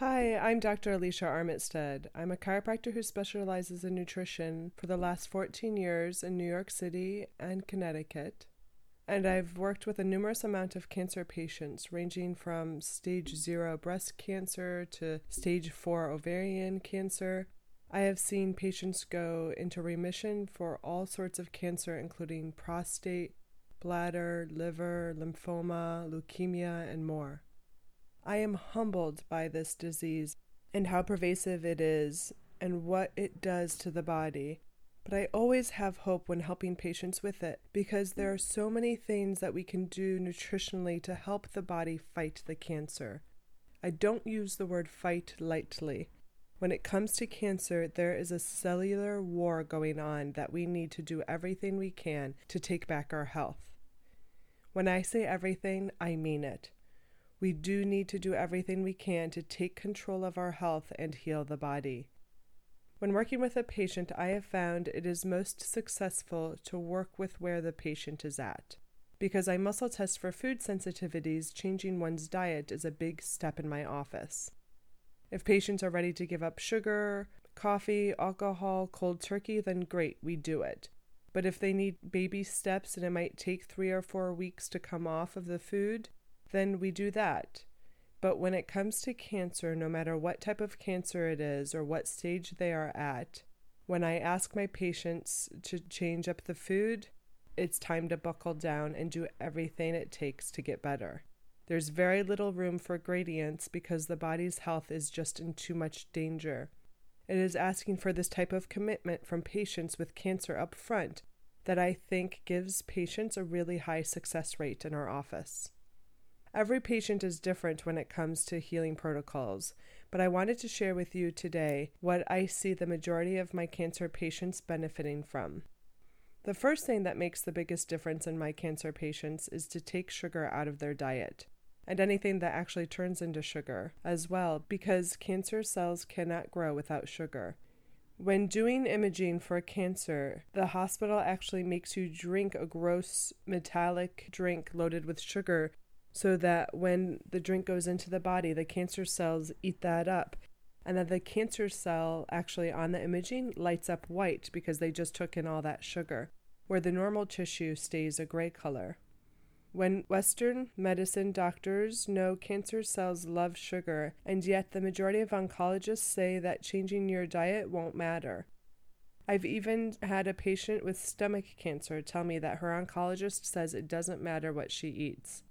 Hi, I'm Dr. Alicia Armitstead. I'm a chiropractor who specializes in nutrition for the last 14 years in New York City and Connecticut. And I've worked with a numerous amount of cancer patients, ranging from stage zero breast cancer to stage four ovarian cancer. I have seen patients go into remission for all sorts of cancer, including prostate, bladder, liver, lymphoma, leukemia, and more. I am humbled by this disease and how pervasive it is and what it does to the body. But I always have hope when helping patients with it because there are so many things that we can do nutritionally to help the body fight the cancer. I don't use the word fight lightly. When it comes to cancer, there is a cellular war going on that we need to do everything we can to take back our health. When I say everything, I mean it. We do need to do everything we can to take control of our health and heal the body. When working with a patient, I have found it is most successful to work with where the patient is at. Because I muscle test for food sensitivities, changing one's diet is a big step in my office. If patients are ready to give up sugar, coffee, alcohol, cold turkey, then great, we do it. But if they need baby steps and it might take three or four weeks to come off of the food, then we do that. But when it comes to cancer, no matter what type of cancer it is or what stage they are at, when I ask my patients to change up the food, it's time to buckle down and do everything it takes to get better. There's very little room for gradients because the body's health is just in too much danger. It is asking for this type of commitment from patients with cancer up front that I think gives patients a really high success rate in our office. Every patient is different when it comes to healing protocols, but I wanted to share with you today what I see the majority of my cancer patients benefiting from. The first thing that makes the biggest difference in my cancer patients is to take sugar out of their diet and anything that actually turns into sugar as well, because cancer cells cannot grow without sugar. When doing imaging for cancer, the hospital actually makes you drink a gross metallic drink loaded with sugar so that when the drink goes into the body, the cancer cells eat that up. And that the cancer cell actually on the imaging lights up white because they just took in all that sugar, where the normal tissue stays a gray color. When Western medicine doctors know cancer cells love sugar, and yet the majority of oncologists say that changing your diet won't matter. I've even had a patient with stomach cancer tell me that her oncologist says it doesn't matter what she eats.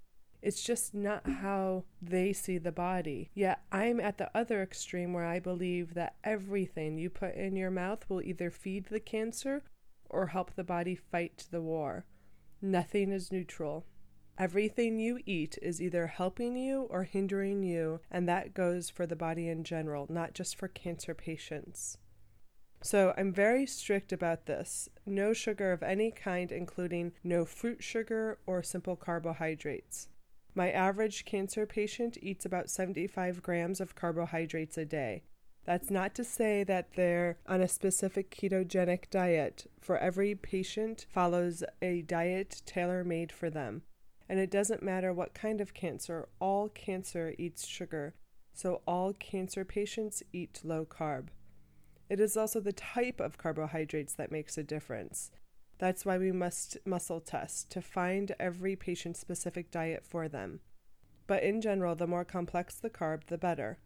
It's just not how they see the body. Yet I'm at the other extreme where I believe that everything you put in your mouth will either feed the cancer or help the body fight the war. Nothing is neutral. Everything you eat is either helping you or hindering you, and that goes for the body in general, not just for cancer patients. So I'm very strict about this. No sugar of any kind, including no fruit sugar or simple carbohydrates. My average cancer patient eats about 75 grams of carbohydrates a day. That's not to say that they're on a specific ketogenic diet, for every patient follows a diet tailor made for them. And it doesn't matter what kind of cancer, all cancer eats sugar, so all cancer patients eat low carb. It is also the type of carbohydrates that makes a difference. That's why we must muscle test to find every patient specific diet for them. But in general, the more complex the carb, the better.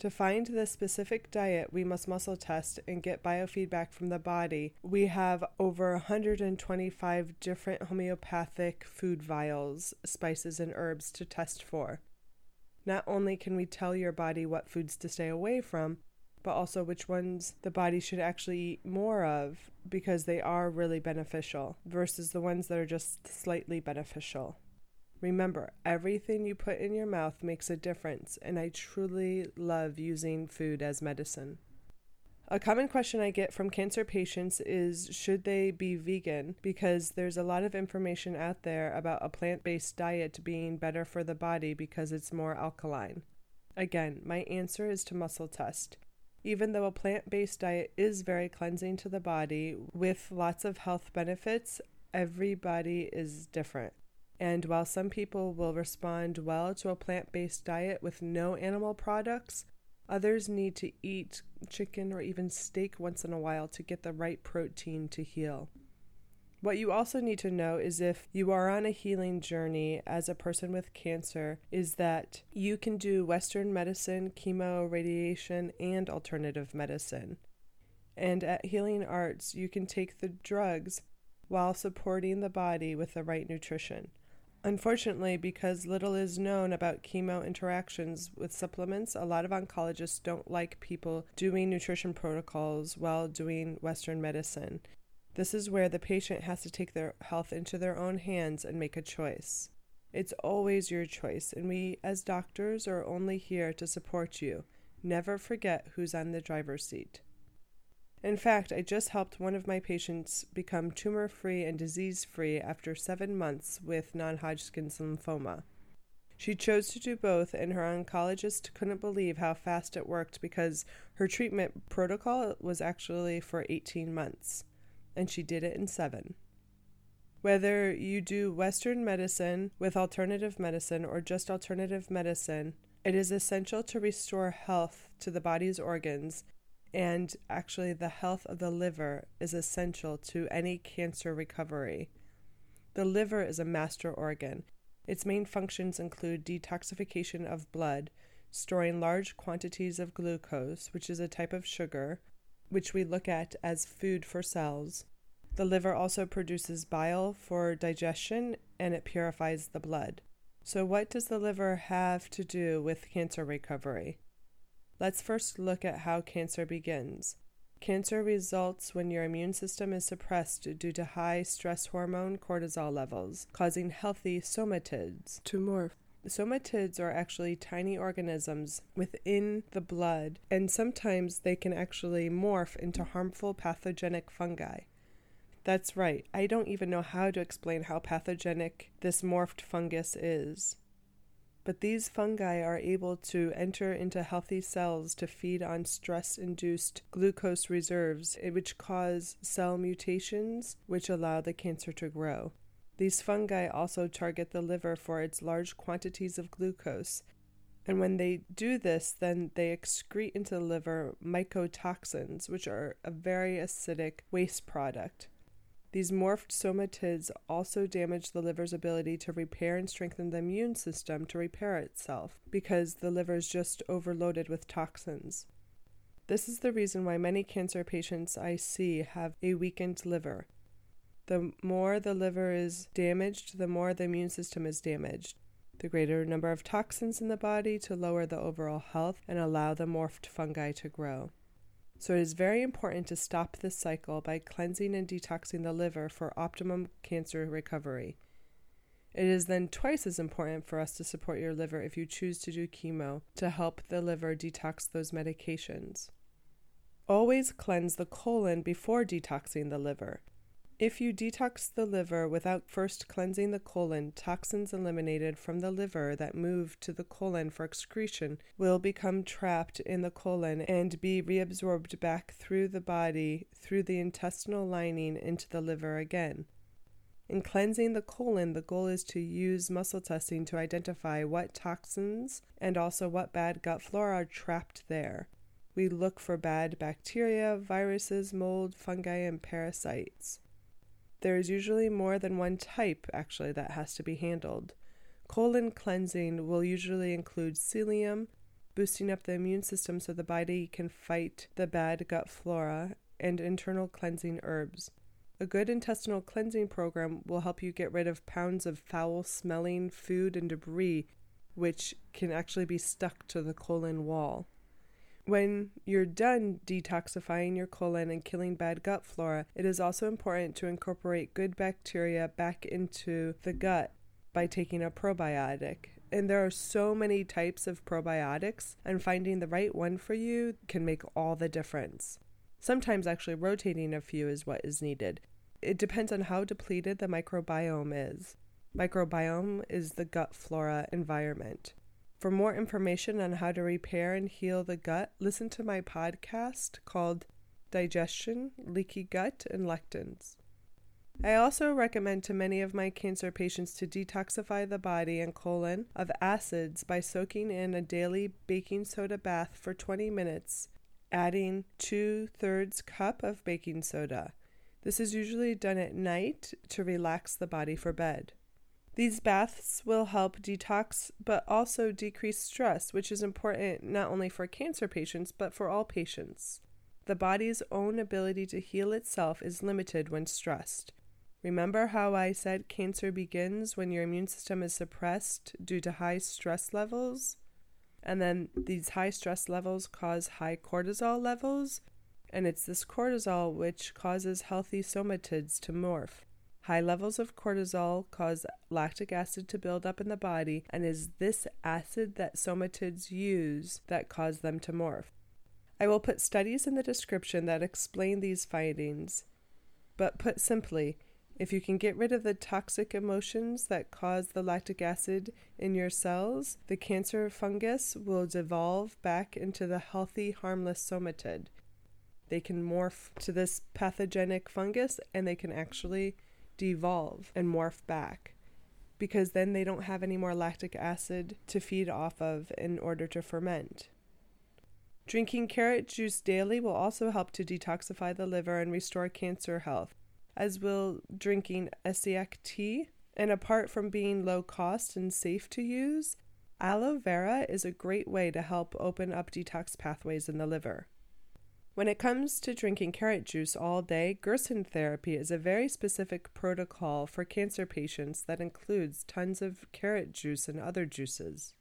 To find the specific diet, we must muscle test and get biofeedback from the body. We have over 125 different homeopathic food vials, spices, and herbs to test for. Not only can we tell your body what foods to stay away from, but also which ones the body should actually eat more of because they are really beneficial versus the ones that are just slightly beneficial. Remember, everything you put in your mouth makes a difference, and I truly love using food as medicine. A common question I get from cancer patients is should they be vegan? Because there's a lot of information out there about a plant based diet being better for the body because it's more alkaline. Again, my answer is to muscle test. Even though a plant based diet is very cleansing to the body with lots of health benefits, everybody is different. And while some people will respond well to a plant based diet with no animal products, Others need to eat chicken or even steak once in a while to get the right protein to heal. What you also need to know is if you are on a healing journey as a person with cancer, is that you can do Western medicine, chemo, radiation, and alternative medicine. And at Healing Arts, you can take the drugs while supporting the body with the right nutrition. Unfortunately, because little is known about chemo interactions with supplements, a lot of oncologists don't like people doing nutrition protocols while doing Western medicine. This is where the patient has to take their health into their own hands and make a choice. It's always your choice, and we as doctors are only here to support you. Never forget who's on the driver's seat. In fact, I just helped one of my patients become tumor free and disease free after seven months with non Hodgkin's lymphoma. She chose to do both, and her oncologist couldn't believe how fast it worked because her treatment protocol was actually for 18 months, and she did it in seven. Whether you do Western medicine with alternative medicine or just alternative medicine, it is essential to restore health to the body's organs and actually, the health of the liver is essential to any cancer recovery. The liver is a master organ. Its main functions include detoxification of blood, storing large quantities of glucose, which is a type of sugar, which we look at as food for cells. The liver also produces bile for digestion and it purifies the blood. So, what does the liver have to do with cancer recovery? Let's first look at how cancer begins. Cancer results when your immune system is suppressed due to high stress hormone cortisol levels, causing healthy somatids to morph. Somatids are actually tiny organisms within the blood, and sometimes they can actually morph into harmful pathogenic fungi. That's right, I don't even know how to explain how pathogenic this morphed fungus is. But these fungi are able to enter into healthy cells to feed on stress induced glucose reserves, eh, which cause cell mutations, which allow the cancer to grow. These fungi also target the liver for its large quantities of glucose. And when they do this, then they excrete into the liver mycotoxins, which are a very acidic waste product. These morphed somatids also damage the liver's ability to repair and strengthen the immune system to repair itself because the liver is just overloaded with toxins. This is the reason why many cancer patients I see have a weakened liver. The more the liver is damaged, the more the immune system is damaged. The greater number of toxins in the body to lower the overall health and allow the morphed fungi to grow. So it is very important to stop this cycle by cleansing and detoxing the liver for optimum cancer recovery. It is then twice as important for us to support your liver if you choose to do chemo to help the liver detox those medications. Always cleanse the colon before detoxing the liver. If you detox the liver without first cleansing the colon, toxins eliminated from the liver that move to the colon for excretion will become trapped in the colon and be reabsorbed back through the body through the intestinal lining into the liver again. In cleansing the colon, the goal is to use muscle testing to identify what toxins and also what bad gut flora are trapped there. We look for bad bacteria, viruses, mold, fungi, and parasites. There is usually more than one type, actually, that has to be handled. Colon cleansing will usually include psyllium, boosting up the immune system so the body can fight the bad gut flora, and internal cleansing herbs. A good intestinal cleansing program will help you get rid of pounds of foul smelling food and debris, which can actually be stuck to the colon wall. When you're done detoxifying your colon and killing bad gut flora, it is also important to incorporate good bacteria back into the gut by taking a probiotic. And there are so many types of probiotics, and finding the right one for you can make all the difference. Sometimes, actually, rotating a few is what is needed. It depends on how depleted the microbiome is. Microbiome is the gut flora environment. For more information on how to repair and heal the gut, listen to my podcast called Digestion, Leaky Gut, and Lectins. I also recommend to many of my cancer patients to detoxify the body and colon of acids by soaking in a daily baking soda bath for 20 minutes, adding two thirds cup of baking soda. This is usually done at night to relax the body for bed. These baths will help detox but also decrease stress, which is important not only for cancer patients but for all patients. The body's own ability to heal itself is limited when stressed. Remember how I said cancer begins when your immune system is suppressed due to high stress levels? And then these high stress levels cause high cortisol levels, and it's this cortisol which causes healthy somatids to morph. High levels of cortisol cause lactic acid to build up in the body, and is this acid that somatids use that cause them to morph. I will put studies in the description that explain these findings, but put simply, if you can get rid of the toxic emotions that cause the lactic acid in your cells, the cancer fungus will devolve back into the healthy, harmless somatid. They can morph to this pathogenic fungus and they can actually devolve and morph back because then they don't have any more lactic acid to feed off of in order to ferment. Drinking carrot juice daily will also help to detoxify the liver and restore cancer health as will drinking Essiac tea. And apart from being low cost and safe to use, aloe vera is a great way to help open up detox pathways in the liver. When it comes to drinking carrot juice all day, Gerson therapy is a very specific protocol for cancer patients that includes tons of carrot juice and other juices.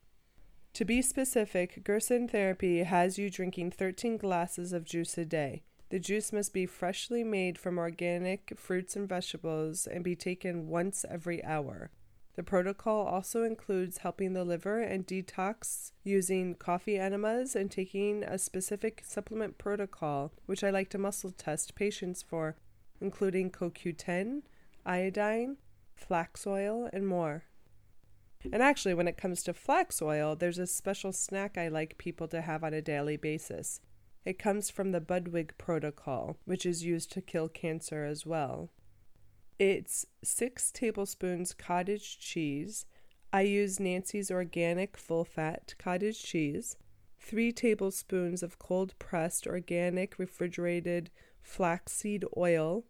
To be specific, Gerson therapy has you drinking 13 glasses of juice a day. The juice must be freshly made from organic fruits and vegetables and be taken once every hour. The protocol also includes helping the liver and detox using coffee enemas and taking a specific supplement protocol, which I like to muscle test patients for, including CoQ10, iodine, flax oil, and more. And actually, when it comes to flax oil, there's a special snack I like people to have on a daily basis. It comes from the Budwig protocol, which is used to kill cancer as well. It's six tablespoons cottage cheese. I use Nancy's organic full fat cottage cheese, three tablespoons of cold pressed organic refrigerated flaxseed oil,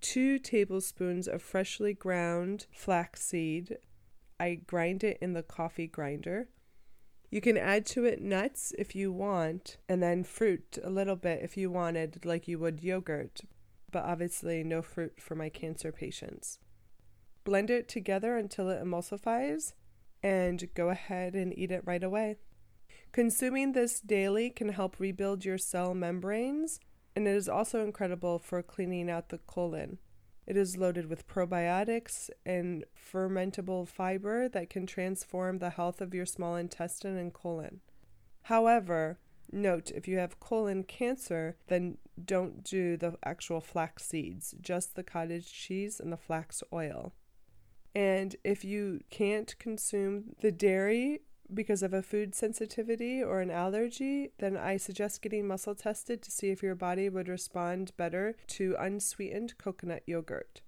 two tablespoons of freshly ground flaxseed. I grind it in the coffee grinder you can add to it nuts if you want, and then fruit a little bit if you wanted, like you would yogurt, but obviously no fruit for my cancer patients. Blend it together until it emulsifies, and go ahead and eat it right away. Consuming this daily can help rebuild your cell membranes, and it is also incredible for cleaning out the colon. It is loaded with probiotics and fermentable fiber that can transform the health of your small intestine and colon. However, note if you have colon cancer, then don't do the actual flax seeds, just the cottage cheese and the flax oil. And if you can't consume the dairy because of a food sensitivity or an allergy, then I suggest getting muscle tested to see if your body would respond better to unsweetened coconut yogurt.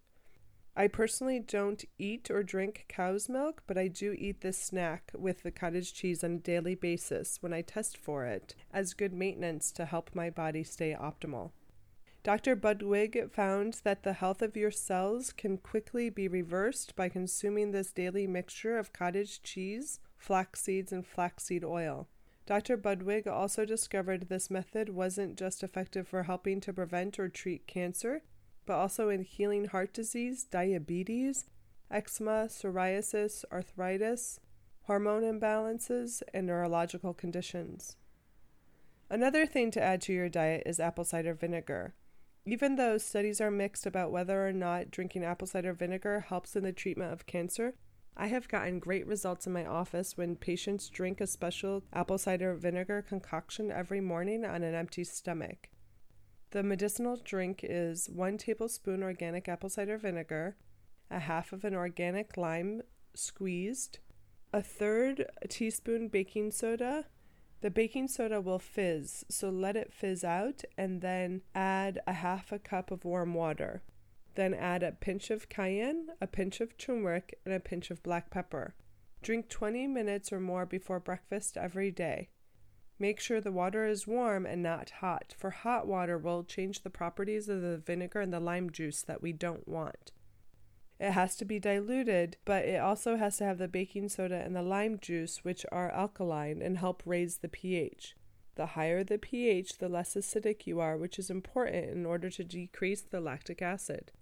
I personally don't eat or drink cow's milk, but I do eat this snack with the cottage cheese on a daily basis when I test for it as good maintenance to help my body stay optimal. Dr. Budwig found that the health of your cells can quickly be reversed by consuming this daily mixture of cottage cheese, flax seeds, and flaxseed oil. Dr. Budwig also discovered this method wasn't just effective for helping to prevent or treat cancer, but also in healing heart disease, diabetes, eczema, psoriasis, arthritis, hormone imbalances, and neurological conditions. Another thing to add to your diet is apple cider vinegar. Even though studies are mixed about whether or not drinking apple cider vinegar helps in the treatment of cancer, I have gotten great results in my office when patients drink a special apple cider vinegar concoction every morning on an empty stomach. The medicinal drink is one tablespoon organic apple cider vinegar, a half of an organic lime squeezed, a third a teaspoon baking soda. The baking soda will fizz, so let it fizz out and then add a half a cup of warm water. Then add a pinch of cayenne, a pinch of turmeric, and a pinch of black pepper. Drink 20 minutes or more before breakfast every day. Make sure the water is warm and not hot, for hot water will change the properties of the vinegar and the lime juice that we don't want. It has to be diluted, but it also has to have the baking soda and the lime juice, which are alkaline and help raise the pH. The higher the pH, the less acidic you are, which is important in order to decrease the lactic acid.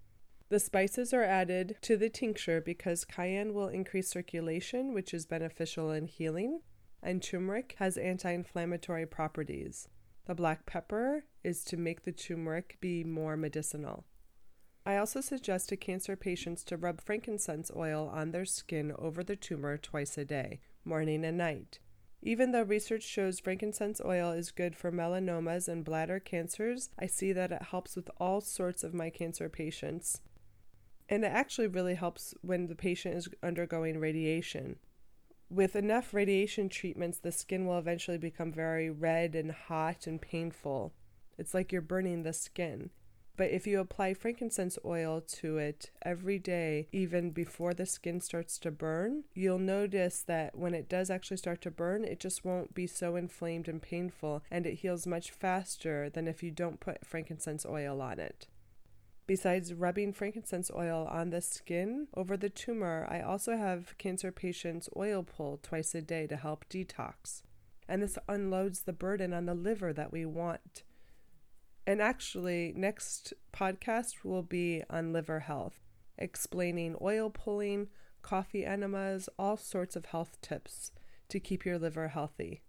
The spices are added to the tincture because cayenne will increase circulation, which is beneficial in healing, and turmeric has anti inflammatory properties. The black pepper is to make the turmeric be more medicinal. I also suggest to cancer patients to rub frankincense oil on their skin over the tumor twice a day, morning and night. Even though research shows frankincense oil is good for melanomas and bladder cancers, I see that it helps with all sorts of my cancer patients. And it actually really helps when the patient is undergoing radiation. With enough radiation treatments, the skin will eventually become very red and hot and painful. It's like you're burning the skin. But if you apply frankincense oil to it every day, even before the skin starts to burn, you'll notice that when it does actually start to burn, it just won't be so inflamed and painful, and it heals much faster than if you don't put frankincense oil on it. Besides rubbing frankincense oil on the skin over the tumor, I also have cancer patients oil pull twice a day to help detox. And this unloads the burden on the liver that we want. And actually, next podcast will be on liver health, explaining oil pulling, coffee enemas, all sorts of health tips to keep your liver healthy.